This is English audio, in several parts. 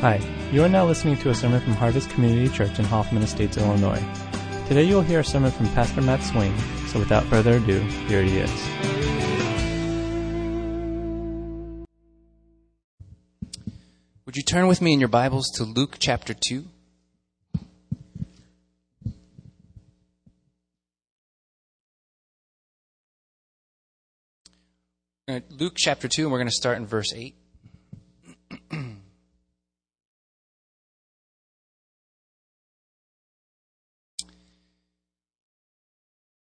Hi, you are now listening to a sermon from Harvest Community Church in Hoffman Estates, Illinois. Today you will hear a sermon from Pastor Matt Swing, so without further ado, here he is. Would you turn with me in your Bibles to Luke chapter 2? Uh, Luke chapter 2, and we're going to start in verse 8.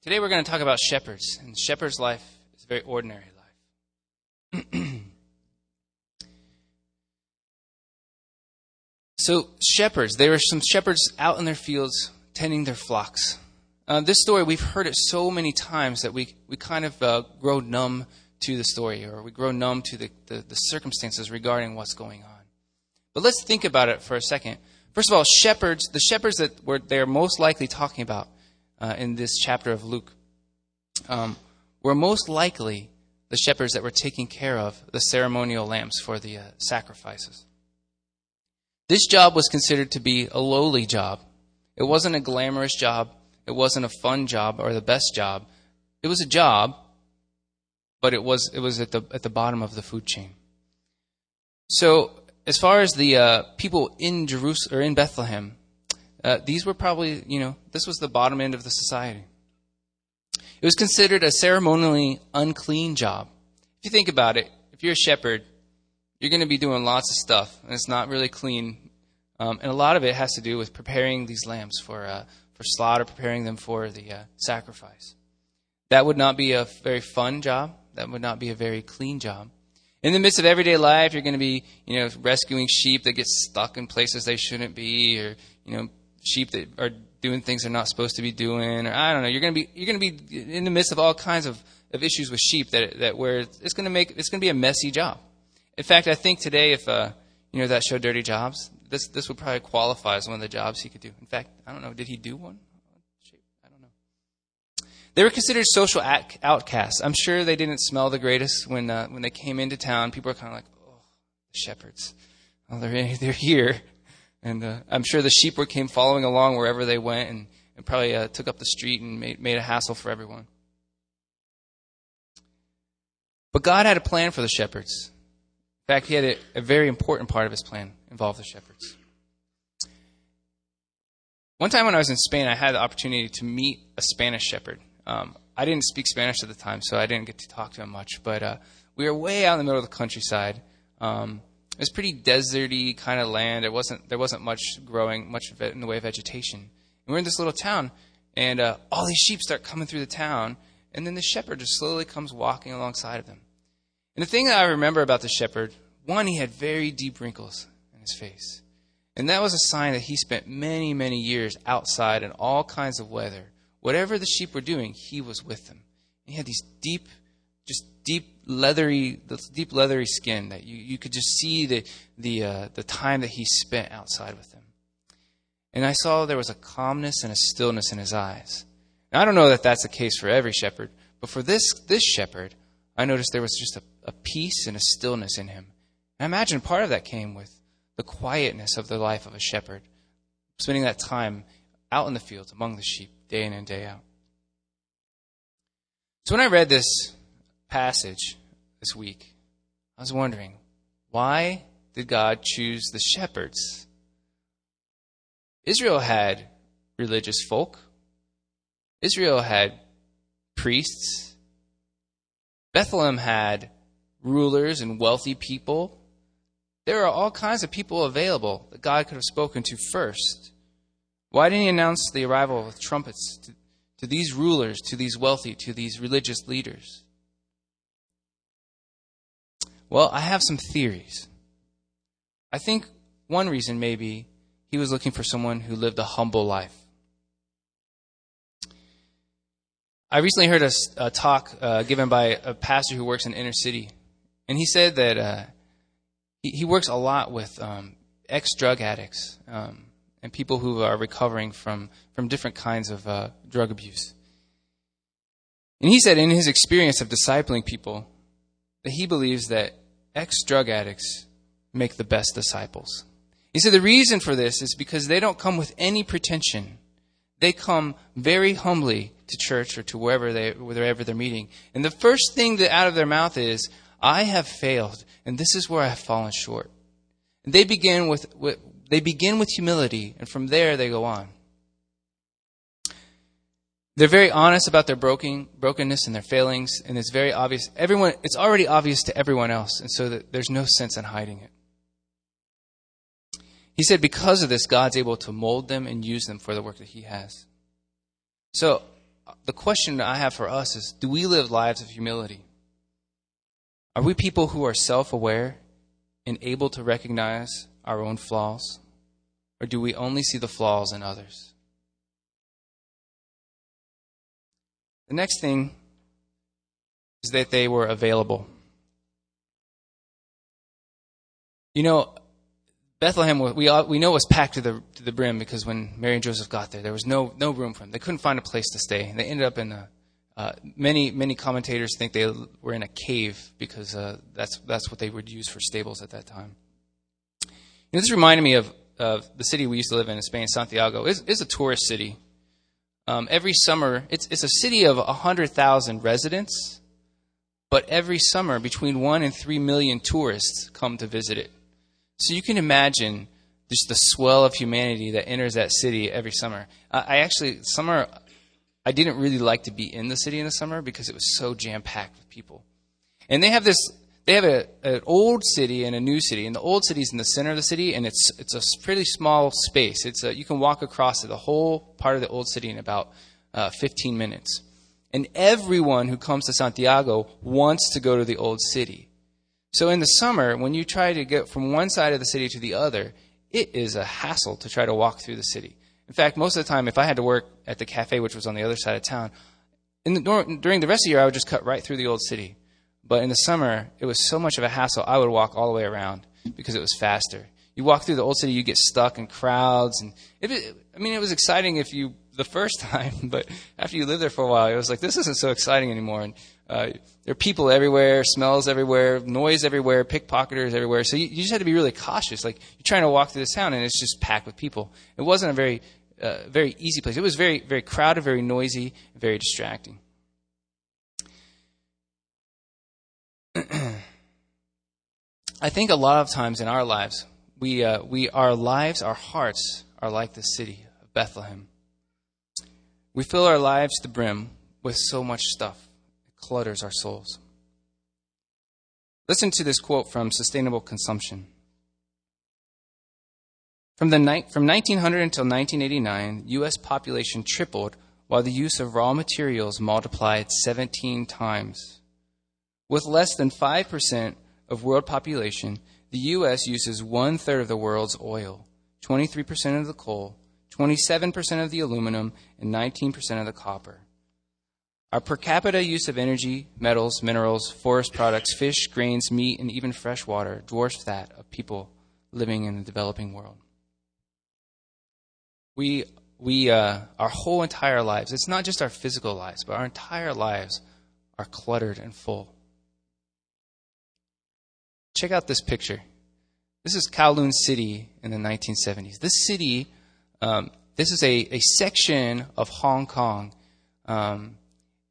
Today we're going to talk about shepherds, and shepherd's life is a very ordinary life. so, shepherds, there were some shepherds out in their fields tending their flocks. Uh, this story, we've heard it so many times that we, we kind of uh, grow numb to the story, or we grow numb to the, the, the circumstances regarding what's going on. But let's think about it for a second. First of all, shepherds, the shepherds that were, they're most likely talking about uh, in this chapter of Luke um, were most likely the shepherds that were taking care of the ceremonial lamps for the uh, sacrifices. This job was considered to be a lowly job. It wasn't a glamorous job. It wasn't a fun job or the best job. It was a job, but it was it was at the at the bottom of the food chain. So, as far as the uh, people in Jerusalem or in Bethlehem, uh, these were probably, you know, this was the bottom end of the society. It was considered a ceremonially unclean job. If you think about it, if you're a shepherd, you're going to be doing lots of stuff, and it's not really clean. Um, and a lot of it has to do with preparing these lambs for uh, for slaughter, preparing them for the uh, sacrifice. That would not be a very fun job. That would not be a very clean job. In the midst of everyday life, you're going to be, you know, rescuing sheep that get stuck in places they shouldn't be, or you know, sheep that are doing things they're not supposed to be doing, or I don't know. You're going to be you're going to be in the midst of all kinds of, of issues with sheep that that where it's going to make it's going to be a messy job. In fact, I think today, if uh, you know that show Dirty Jobs, this this would probably qualify as one of the jobs he could do. In fact, I don't know. Did he do one? I don't know. They were considered social outcasts. I'm sure they didn't smell the greatest when uh, when they came into town. People were kind of like, "Oh, shepherds. Oh, they're they're here." And uh, I'm sure the sheep were came following along wherever they went and, and probably uh, took up the street and made, made a hassle for everyone. But God had a plan for the shepherds. In fact, He had a, a very important part of His plan involved the shepherds. One time when I was in Spain, I had the opportunity to meet a Spanish shepherd. Um, I didn't speak Spanish at the time, so I didn't get to talk to him much. But uh, we were way out in the middle of the countryside. Um, it was pretty deserty kind of land. It wasn't there wasn't much growing, much in the way of vegetation. And we're in this little town, and uh, all these sheep start coming through the town, and then the shepherd just slowly comes walking alongside of them. And the thing that I remember about the shepherd, one, he had very deep wrinkles in his face. And that was a sign that he spent many, many years outside in all kinds of weather. Whatever the sheep were doing, he was with them. He had these deep, just deep leathery, the deep leathery skin that you, you could just see the the uh, the time that he spent outside with them. and I saw there was a calmness and a stillness in his eyes. Now, I don't know that that's the case for every shepherd, but for this, this shepherd, I noticed there was just a, a peace and a stillness in him. And I imagine part of that came with the quietness of the life of a shepherd, spending that time out in the fields among the sheep day in and day out. So when I read this passage this week, I was wondering, why did God choose the shepherds? Israel had religious folk. Israel had priests. Bethlehem had rulers and wealthy people. There are all kinds of people available that God could have spoken to first. Why didn't he announce the arrival with trumpets to, to these rulers, to these wealthy, to these religious leaders? Well, I have some theories. I think one reason maybe he was looking for someone who lived a humble life. I recently heard a, a talk uh, given by a pastor who works in inner city, and he said that uh, he, he, works a lot with um, ex drug addicts um, and people who are recovering from, from different kinds of uh, drug abuse. And he said, in his experience of discipling people, that he believes that ex drug addicts make the best disciples. He said the reason for this is because they don't come with any pretension. They come very humbly to church or to wherever they wherever they're meeting. And the first thing that out of their mouth is, I have failed, and this is where I have fallen short. And they begin with, with they begin with humility, and from there they go on. They're very honest about their broken, brokenness and their failings, and it's very obvious. Everyone, it's already obvious to everyone else, and so that there's no sense in hiding it. He said because of this, God's able to mold them and use them for the work that He has. So, the question I have for us is do we live lives of humility? Are we people who are self aware and able to recognize our own flaws? Or do we only see the flaws in others? The next thing is that they were available. You know, Bethlehem, we, we know was packed to the, to the brim because when Mary and Joseph got there, there was no, no room for them. They couldn't find a place to stay. They ended up in a, uh, many, many commentators think they were in a cave because uh, that's, that's what they would use for stables at that time. You know, this reminded me of, of the city we used to live in in Spain, Santiago. It's, it's a tourist city. Um, every summer, it's, it's a city of 100,000 residents, but every summer, between 1 and 3 million tourists come to visit it. So you can imagine just the swell of humanity that enters that city every summer. Uh, I actually, summer, I didn't really like to be in the city in the summer because it was so jam packed with people. And they have this, they have a, an old city and a new city. And the old city is in the center of the city, and it's, it's a pretty small space. It's a, you can walk across the whole part of the old city in about uh, 15 minutes. And everyone who comes to Santiago wants to go to the old city. So in the summer, when you try to get from one side of the city to the other, it is a hassle to try to walk through the city. In fact, most of the time, if I had to work at the cafe, which was on the other side of town, the, during the rest of the year, I would just cut right through the old city. But in the summer, it was so much of a hassle, I would walk all the way around because it was faster. You walk through the old city, you get stuck in crowds, and it, I mean, it was exciting if you the first time, but after you live there for a while, it was like this isn't so exciting anymore. And uh, there are people everywhere, smells everywhere, noise everywhere, pickpocketers everywhere. So you, you, just had to be really cautious. Like you're trying to walk through this town, and it's just packed with people. It wasn't a very, uh, very easy place. It was very, very crowded, very noisy, very distracting. I think a lot of times in our lives, we, uh, we, our lives, our hearts are like the city of Bethlehem. We fill our lives to the brim with so much stuff it clutters our souls. Listen to this quote from Sustainable Consumption. From, the ni- from 1900 until 1989, U.S. population tripled while the use of raw materials multiplied 17 times. With less than 5% of world population, the U.S. uses one third of the world's oil, 23% of the coal, 27% of the aluminum, and 19% of the copper. Our per capita use of energy, metals, minerals, forest products, fish, grains, meat, and even fresh water dwarfs that of people living in the developing world. we, we, uh, our whole entire lives, it's not just our physical lives, but our entire lives are cluttered and full. Check out this picture. This is Kowloon City in the 1970s. This city, um, this is a, a section of Hong Kong, um,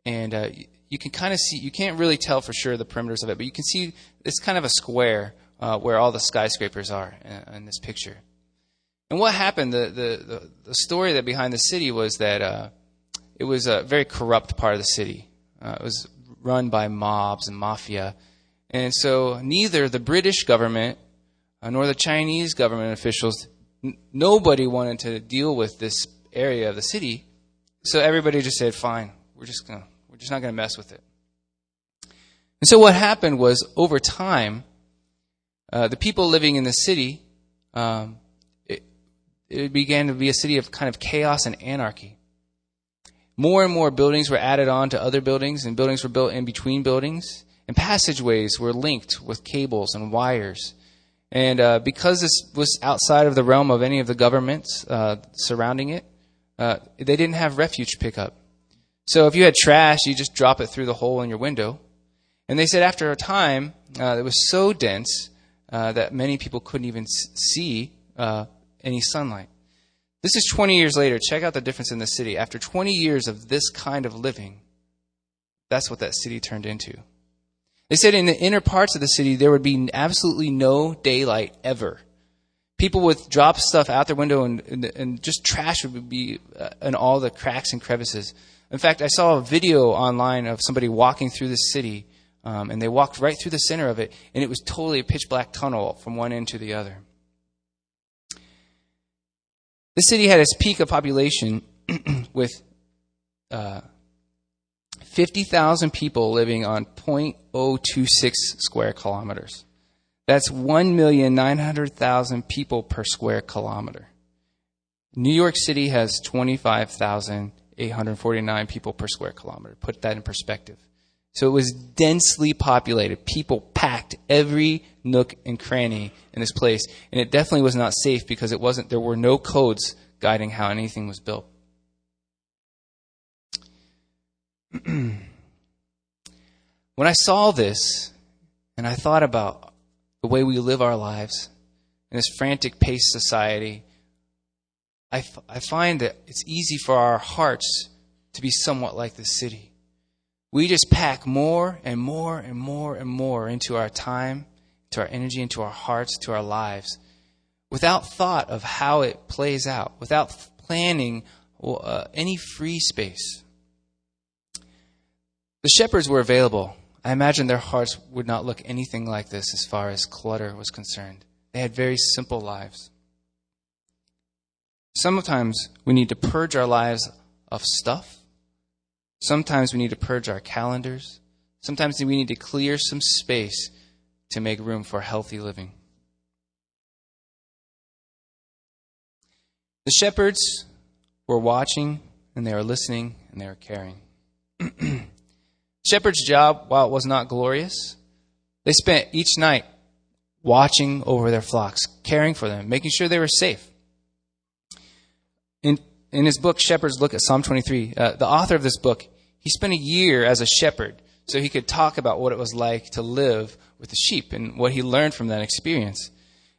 and uh, you can kind of see, you can't really tell for sure the perimeters of it, but you can see it's kind of a square uh, where all the skyscrapers are in, in, this picture. And what happened, the, the, the, the story that behind the city was that uh, it was a very corrupt part of the city. Uh, it was run by mobs and mafia. And so neither the British government uh, nor the Chinese government officials, n- nobody wanted to deal with this area of the city. So everybody just said, fine, we're just going to we're just not going to mess with it. And so what happened was over time, uh, the people living in the city, um, it, it began to be a city of kind of chaos and anarchy. More and more buildings were added on to other buildings, and buildings were built in between buildings, and passageways were linked with cables and wires. And uh, because this was outside of the realm of any of the governments uh, surrounding it, uh, they didn't have refuge pickup. So if you had trash, you just drop it through the hole in your window. And they said after a time, uh, it was so dense uh, that many people couldn't even see uh, any sunlight. This is 20 years later. Check out the difference in the city. After 20 years of this kind of living, that's what that city turned into. They said in the inner parts of the city, there would be absolutely no daylight ever. People would drop stuff out their window and, and, and just trash would be uh, in all the cracks and crevices. In fact, I saw a video online of somebody walking through the city, um, and they walked right through the center of it, and it was totally a pitch black tunnel from one end to the other. The city had its peak of population with uh, 50,000 people living on 0.026 square kilometers. That's 1,900,000 people per square kilometer. New York City has 25,849 people per square kilometer. Put that in perspective. So it was densely populated. People packed every nook and cranny in this place. And it definitely was not safe because it wasn't, there were no codes guiding how anything was built. when I saw this and I thought about the way we live our lives in this frantic paced society, I, f- I find that it's easy for our hearts to be somewhat like the city. We just pack more and more and more and more into our time, to our energy, into our hearts, to our lives, without thought of how it plays out, without planning uh, any free space. The shepherds were available. I imagine their hearts would not look anything like this as far as clutter was concerned. They had very simple lives. Sometimes we need to purge our lives of stuff. Sometimes we need to purge our calendars. Sometimes we need to clear some space to make room for healthy living. The shepherds were watching and they were listening and they were caring. Shepherd's job, while it was not glorious, they spent each night watching over their flocks, caring for them, making sure they were safe. In, in his book, Shepherds Look at Psalm 23, uh, the author of this book, he spent a year as a shepherd so he could talk about what it was like to live with the sheep and what he learned from that experience.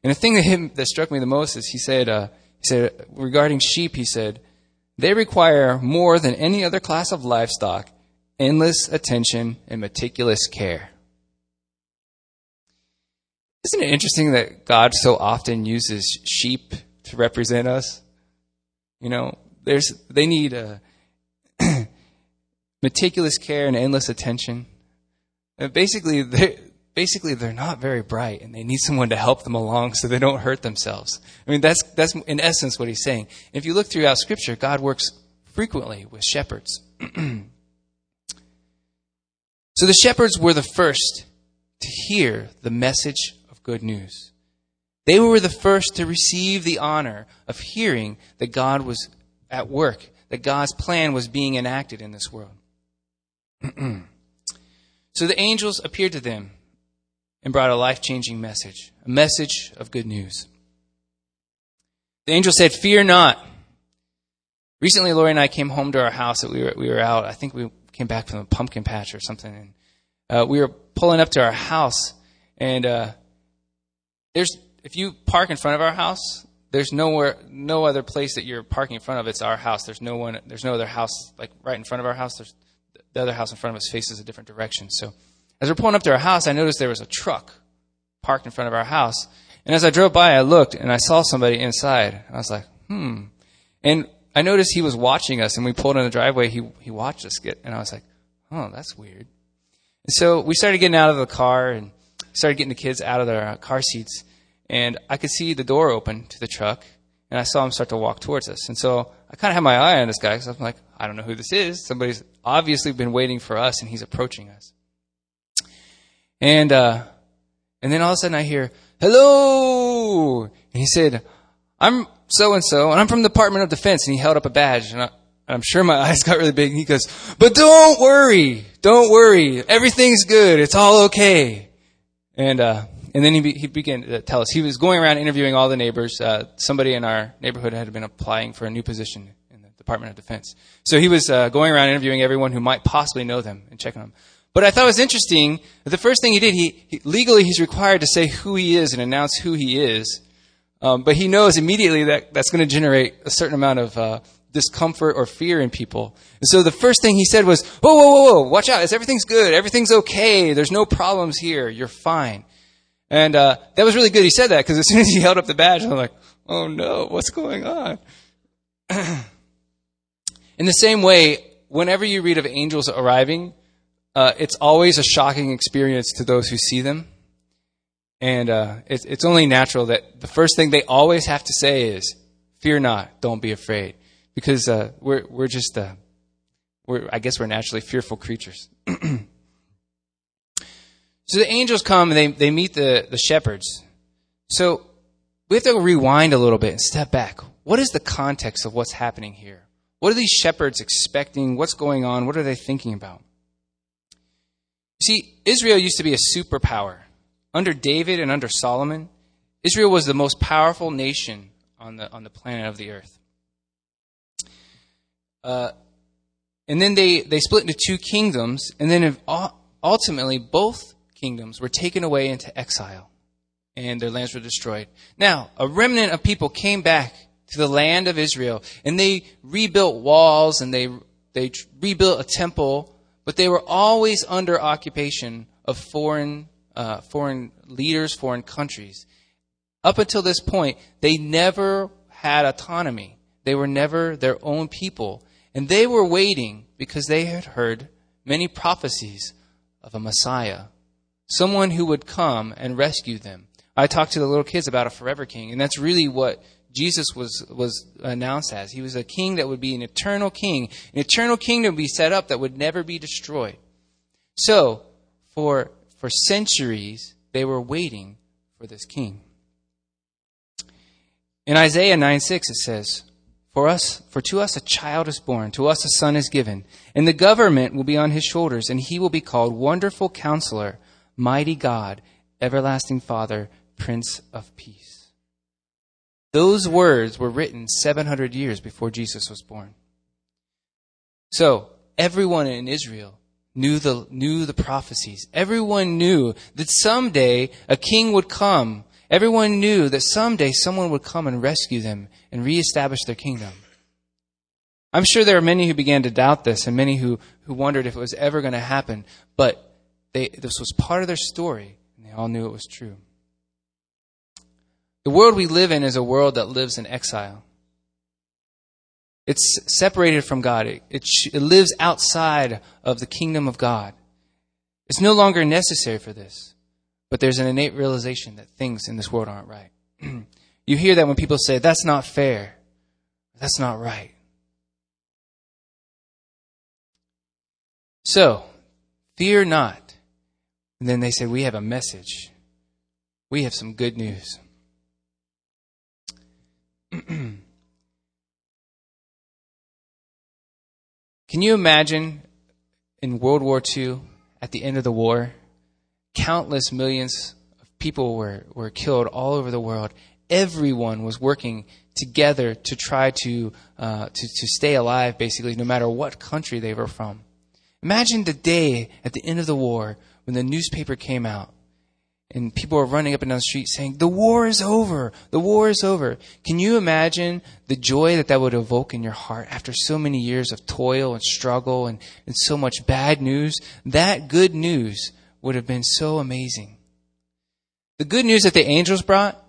And the thing that, him, that struck me the most is he said, uh, he said, regarding sheep, he said, they require more than any other class of livestock endless attention and meticulous care. Isn't it interesting that God so often uses sheep to represent us? You know, there's they need a meticulous care and endless attention. And basically, they basically they're not very bright, and they need someone to help them along so they don't hurt themselves. I mean, that's that's in essence what he's saying. If you look throughout Scripture, God works frequently with shepherds. so the shepherds were the first to hear the message of good news. They were the first to receive the honor of hearing that God was at work, that God's plan was being enacted in this world. so the angels appeared to them and brought a life changing message, a message of good news. The angel said, Fear not. recently, Lori and I came home to our house. That we were we were out. I think we came back from a pumpkin patch or something, and uh, we were pulling up to our house, and uh, there's if you park in front of our house, there's nowhere, no other place that you're parking in front of. It's our house. There's no one. There's no other house like right in front of our house. There's the other house in front of us faces a different direction. So as we're pulling up to our house, I noticed there was a truck parked in front of our house. And as I drove by, I looked and I saw somebody inside. I was like, hmm. And I noticed he was watching us, and we pulled in the driveway. He he watched us get, and I was like, oh, that's weird. And so we started getting out of the car and started getting the kids out of their car seats and I could see the door open to the truck, and I saw him start to walk towards us. And so I kind of had my eye on this guy because I'm like, I don't know who this is. Somebody's obviously been waiting for us, and he's approaching us. And uh, and then all of a sudden I hear, "Hello!" And he said, "I'm so and so, and I'm from the Department of Defense." And he held up a badge, and, I, I'm sure my eyes got really big. And he goes, "But don't worry, don't worry, everything's good. It's all okay." And uh, and then he, be, he began to tell us he was going around interviewing all the neighbors. Uh, somebody in our neighborhood had been applying for a new position in the Department of Defense. So he was uh, going around interviewing everyone who might possibly know them and checking them. But I thought it was interesting the first thing he did, he, he legally he's required to say who he is and announce who he is. Um, but he knows immediately that that's going to generate a certain amount of uh, discomfort or fear in people. And so the first thing he said was, "Whoa, whoa, whoa, whoa! Watch out! Everything's good. Everything's okay. There's no problems here. You're fine." And uh, that was really good he said that because as soon as he held up the badge, I'm like, oh no, what's going on? In the same way, whenever you read of angels arriving, uh, it's always a shocking experience to those who see them. And uh, it's, it's only natural that the first thing they always have to say is, fear not, don't be afraid. Because uh, we're, we're just, uh, we're, I guess we're naturally fearful creatures. So the angels come and they, they meet the, the shepherds. So we have to rewind a little bit and step back. What is the context of what's happening here? What are these shepherds expecting? What's going on? What are they thinking about? See, Israel used to be a superpower. Under David and under Solomon, Israel was the most powerful nation on the, on the planet of the earth. Uh, and then they, they split into two kingdoms, and then ultimately both kingdoms were taken away into exile and their lands were destroyed. Now, a remnant of people came back to the land of Israel and they rebuilt walls and they, they rebuilt a temple, but they were always under occupation of foreign, uh, foreign leaders, foreign countries. Up until this point, they never had autonomy. They were never their own people. And they were waiting because they had heard many prophecies of a Messiah someone who would come and rescue them. I talked to the little kids about a forever king, and that's really what Jesus was, was announced as. He was a king that would be an eternal king, an eternal kingdom would be set up that would never be destroyed. So, for, for centuries, they were waiting for this king. In Isaiah 9 6, it says, For us, for to us a child is born, to us a son is given, and the government will be on his shoulders, and he will be called Wonderful Counselor Mighty God, Everlasting Father, Prince of Peace. Those words were written 700 years before Jesus was born. So, everyone in Israel knew the, knew the prophecies. Everyone knew that someday a king would come. Everyone knew that someday someone would come and rescue them and reestablish their kingdom. I'm sure there are many who began to doubt this and many who, who wondered if it was ever going to happen. But they, this was part of their story, and they all knew it was true. The world we live in is a world that lives in exile. It's separated from God. It, it, it, lives outside of the kingdom of God. It's no longer necessary for this, but there's an innate realization that things in this world aren't right. you hear that when people say, that's not fair, that's not right. So, fear not. And then they say, We have a message. We have some good news. You imagine in World War II, at the end of the war, countless millions of people were, were killed all over the world. Everyone was working together to try to, uh, to, to stay alive, basically, no matter what country they were from. Imagine the day at the end of the war when the newspaper came out and people were running up and down the street saying, The war is over! The war is over! Can you imagine the joy that that would evoke in your heart after so many years of toil and struggle and, and so much bad news? That good news would have been so amazing. The good news that the angels brought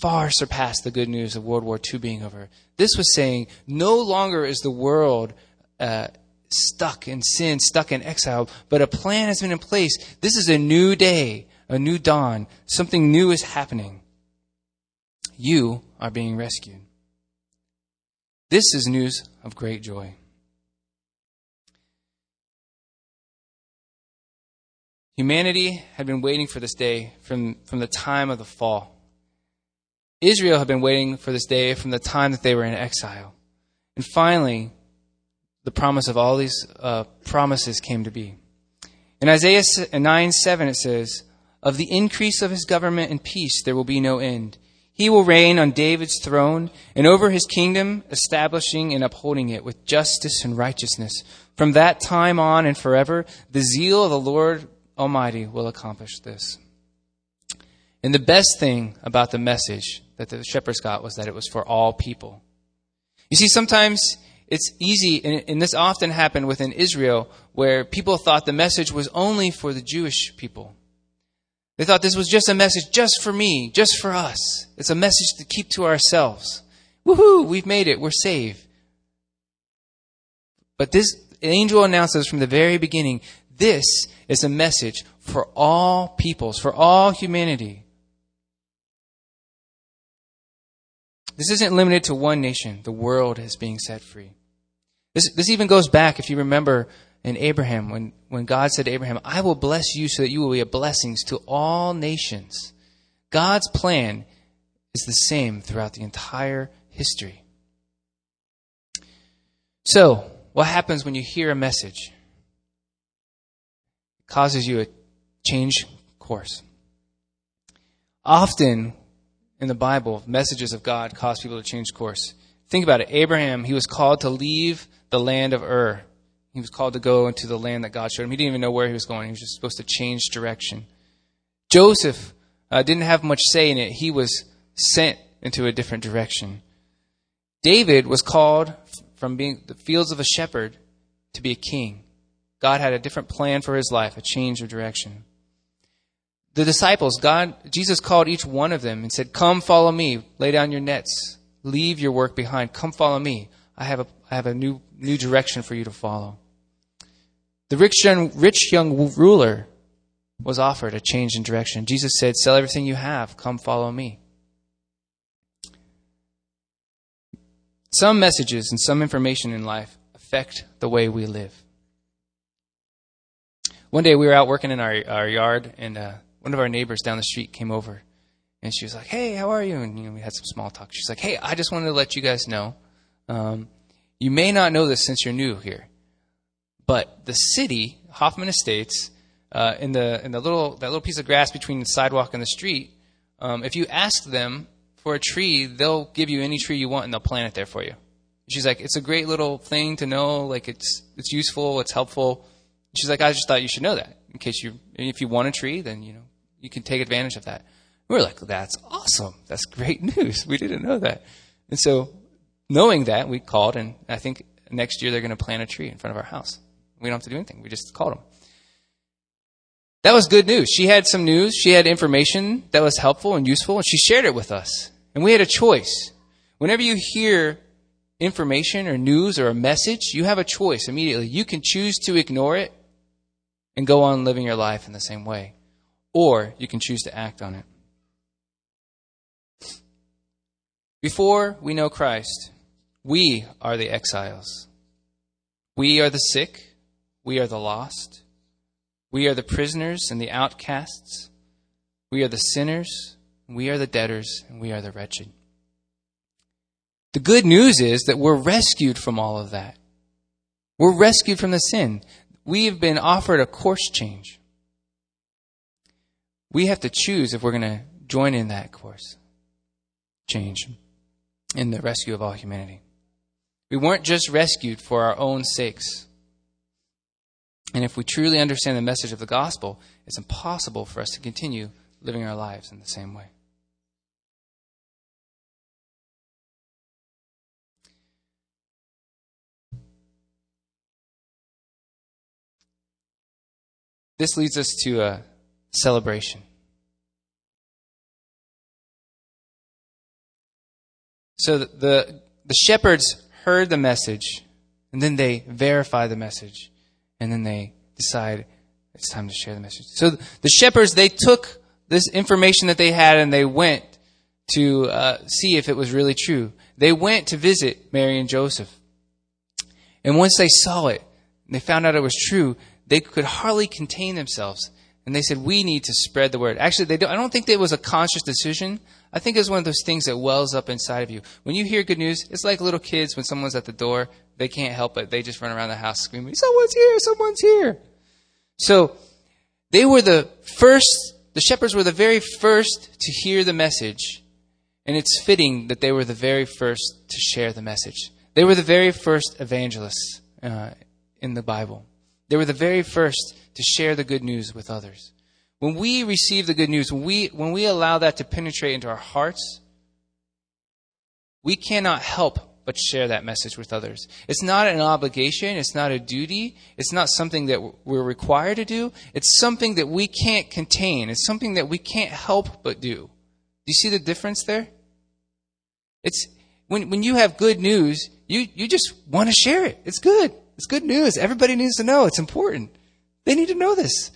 far surpassed the good news of World War II being over. This was saying, no longer is the world uh, stuck in sin, stuck in exile, but a plan has been in place. This is a new day, a new dawn. Something new is happening. You are being rescued. This is news of great joy. Humanity had been waiting for this day from, from the time of the fall. Israel had been waiting for this day from the time that they were in exile. And finally, the promise of all these uh, promises came to be. In Isaiah 9 7, it says, Of the increase of his government and peace there will be no end. He will reign on David's throne and over his kingdom, establishing and upholding it with justice and righteousness. From that time on and forever, the zeal of the Lord Almighty will accomplish this. And the best thing about the message that the shepherds got was that it was for all people. You see, sometimes it's easy, and, this often happened within Israel, where people thought the message was only for the Jewish people. They thought this was just a message just for me, just for us. It's a message to keep to ourselves. Woohoo, we've made it, we're saved. But this angel announces from the very beginning this is a message for all peoples, for all humanity. This isn't limited to one nation. The world is being set free. This, this even goes back, if you remember, in Abraham, when, when God said to Abraham, I will bless you so that you will be a blessing to all nations. God's plan is the same throughout the entire history. So, what happens when you hear a message? It causes you to change course. Often, in the Bible, messages of God cause people to change course. Think about it. Abraham, he was called to leave the land of Ur. He was called to go into the land that God showed him. He didn't even know where he was going. He was just supposed to change direction. Joseph uh, didn't have much say in it. He was sent into a different direction. David was called from being the fields of a shepherd to be a king. God had a different plan for his life, a change of direction the disciples, God, Jesus called each one of them and said, Come follow me, lay down your nets, leave your work behind, come follow me. I have a, I have a new, new direction for you to follow. The rich young, rich young ruler was offered a change in direction. Jesus said, Sell everything you have, come follow me. Some messages and some information in life affect the way we live. One day we were out working in our, our yard, and uh, one of our neighbors down the street came over and she was like, "Hey, how are you?" And you know, we had some small talk. She's like, "Hey, I just wanted to let you guys know. Um, you may not know this since you're new here, but the city, Hoffman Estates, uh, in the in the little that little piece of grass between the sidewalk and the street, um, if you ask them for a tree, they'll give you any tree you want and they'll plant it there for you." She's like, "It's a great little thing to know. Like it's it's useful. It's helpful." She's like, "I just thought you should know that in case you if you want a tree, then you know you can take advantage of that. We are like, that's awesome. That's great news. We didn't know that. And so, knowing that, we called, and I think next year they're going to plant a tree in front of our house. We don't have to do anything. We just called them. That was good news. She had some news. She had information that was helpful and useful, and she shared it with us. And we had a choice. Whenever you hear information or news or a message, you have a choice immediately. You can choose to ignore it and go on living your life in the same way or you can choose to act on it. Before we know Christ, we are the exiles. We are the sick. We are the lost. We are the prisoners and the outcasts. We are the sinners. We are the debtors. And we are the wretched. The good news is that we're rescued from all of that. We're rescued from the sin. We have been offered a course change. We have to choose if we're going to join in that course. Change. in the rescue of all humanity. We weren't just rescued for our own sakes. And if we truly understand the message of the gospel, it's impossible for us to continue living our lives in the same way. This leads us to a celebration. So the, the, the shepherds heard the message, and then they verify the message, and then they decide it's time to share the message. So the shepherds, they took this information that they had and they went to uh, see if it was really true. They went to visit Mary and Joseph. And once they saw it, and they found out it was true, they could hardly contain themselves. And they said, We need to spread the word. Actually, they don't, I don't think it was a conscious decision. I think it's one of those things that wells up inside of you. When you hear good news, it's like little kids when someone's at the door, they can't help it. They just run around the house screaming, Someone's here, someone's here. So they were the first, the shepherds were the very first to hear the message. And it's fitting that they were the very first to share the message. They were the very first evangelists uh, in the Bible. They were the very first to share the good news with others. When we receive the good news, when we, when we allow that to penetrate into our hearts, we cannot help but share that message with others. It's not an obligation. It's not a duty. It's not something that we're required to do. It's something that we can't contain. It's something that we can't help but do. Do you see the difference there? It's when, when you have good news, you, you just want to share it. It's good. It's good news. Everybody needs to know. It's important. They need to know this.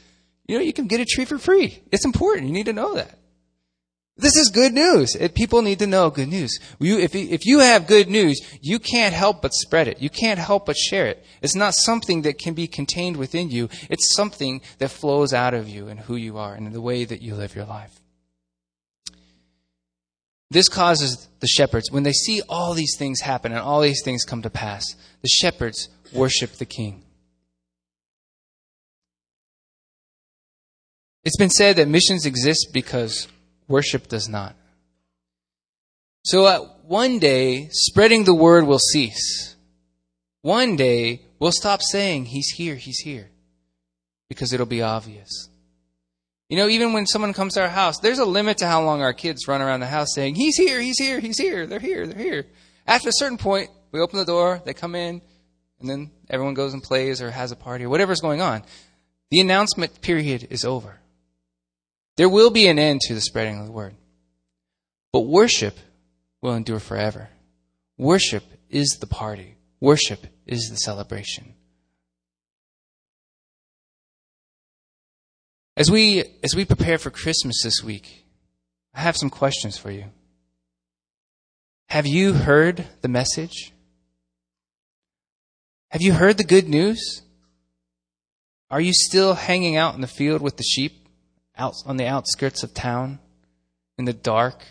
You know, you can get a tree for free. It's important. You need to know that. This is good news. People need to know good news. You, if, if you have good news, you can't help but spread it. You can't help but share it. It's not something that can be contained within you. It's something that flows out of you and who you are and the way that you live your life. This causes the shepherds, when they see all these things happen and all these things come to pass, the shepherds worship the king. It's been said that missions exist because worship does not. So uh, one day, spreading the word will cease. One day, we'll stop saying, He's here, He's here, because it'll be obvious. You know, even when someone comes to our house, there's a limit to how long our kids run around the house saying, He's here, He's here, He's here, they're here, they're here. After a certain point, we open the door, they come in, and then everyone goes and plays or has a party or whatever's going on. The announcement period is over. There will be an end to the spreading of the word. But worship will endure forever. Worship is the party. Worship is the celebration. As we as we prepare for Christmas this week, I have some questions for you. Have you heard the message? Have you heard the good news? Are you still hanging out in the field with the sheep out on the outskirts of town in the dark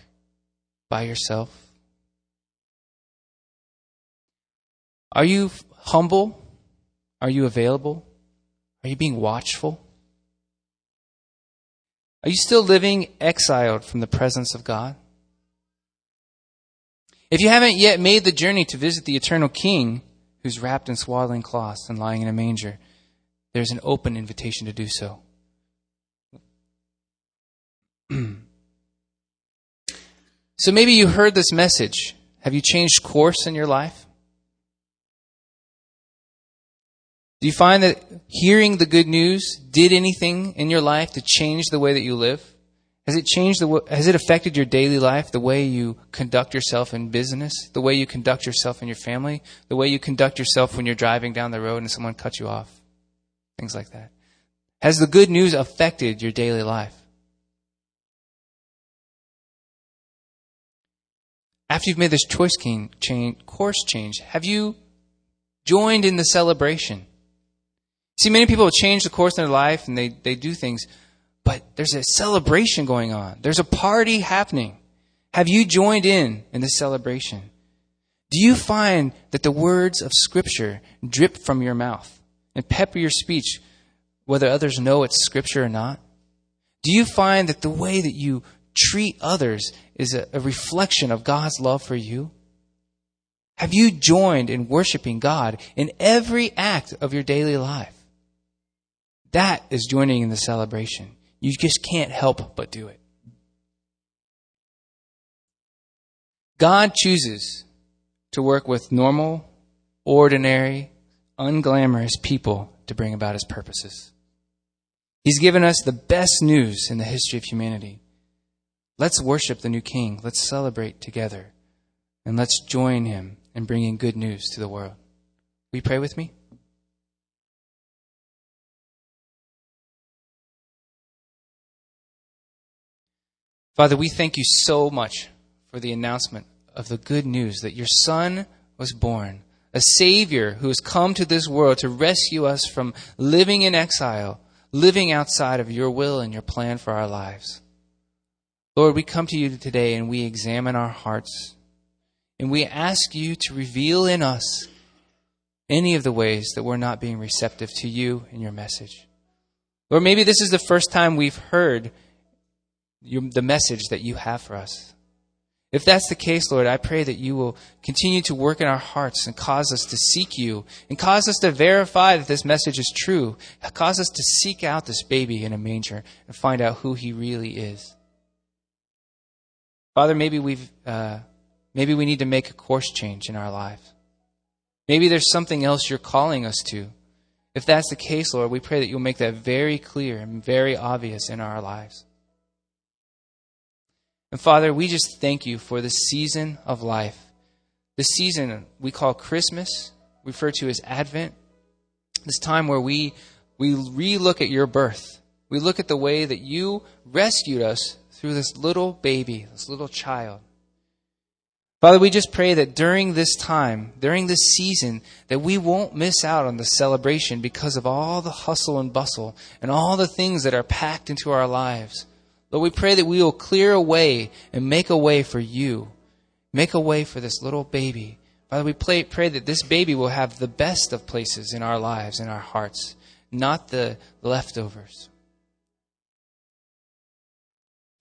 by yourself? Are you humble? Are you available? Are you being watchful? Are you still living exiled from the presence of God? If you haven't yet made the journey to visit the eternal King, who's wrapped in swaddling cloths and lying in a manger, there's an open invitation to do so. so maybe you heard this message. Have you changed course in your life? Do you find that hearing the good news did anything in your life to change the way that you live? Has it changed the has it affected your daily life, the way you conduct yourself in business, the way you conduct yourself in your family, the way you conduct yourself when you're driving down the road and someone cuts you off? Things like that. Has the good news affected your daily life? After you've made this choice change, course change, have you joined in the celebration? See, many people change the course of their life and they, they do things but there's a celebration going on. There's a party happening. Have you joined in in this celebration? Do you find that the words of Scripture drip from your mouth and pepper your speech, whether others know it's Scripture or not? Do you find that the way that you treat others is a, a reflection of God's love for you? Have you joined in worshiping God in every act of your daily life? That is joining in the celebration. You just can't help but do it. God chooses to work with normal, ordinary, unglamorous people to bring about his purposes. He's given us the best news in the history of humanity. Let's worship the new king. Let's celebrate together. And let's join him in bringing good news to the world. Will you pray with me? Father, we thank you so much for the announcement of the good news that your Son was born, a Savior who has come to this world to rescue us from living in exile, living outside of your will and your plan for our lives. Lord, we come to you today and we examine our hearts and we ask you to reveal in us any of the ways that we're not being receptive to you and your message. Or maybe this is the first time we've heard the message that you have for us. If that's the case, Lord, I pray that you will continue to work in our hearts and cause us to seek you and cause us to verify that this message is true. Cause us to seek out this baby in a manger and find out who he really is. Father, maybe we've, uh, maybe we need to make a course change in our lives. Maybe there's something else you're calling us to. If that's the case, Lord, we pray that you'll make that very clear and very obvious in our lives. And Father, we just thank you for the season of life. The season we call Christmas, referred to as Advent. This time where we we relook at your birth. We look at the way that you rescued us through this little baby, this little child. Father, we just pray that during this time, during this season, that we won't miss out on the celebration because of all the hustle and bustle and all the things that are packed into our lives. Lord, we pray that we will clear a way and make a way for you. Make a way for this little baby. Father, we pray, pray that this baby will have the best of places in our lives, in our hearts, not the leftovers.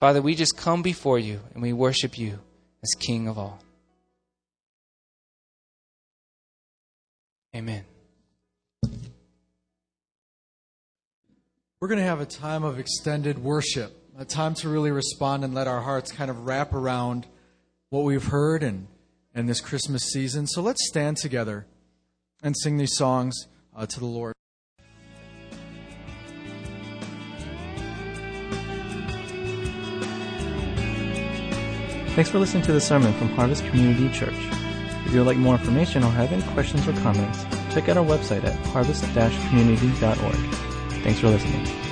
Father, we just come before you and we worship you as King of all. Amen. We're going to have a time of extended worship a time to really respond and let our hearts kind of wrap around what we've heard and, and this Christmas season. So let's stand together and sing these songs uh, to the Lord. Thanks for listening to the sermon from Harvest Community Church. If you would like more information or have any questions or comments, check out our website at harvest-community.org. Thanks for listening.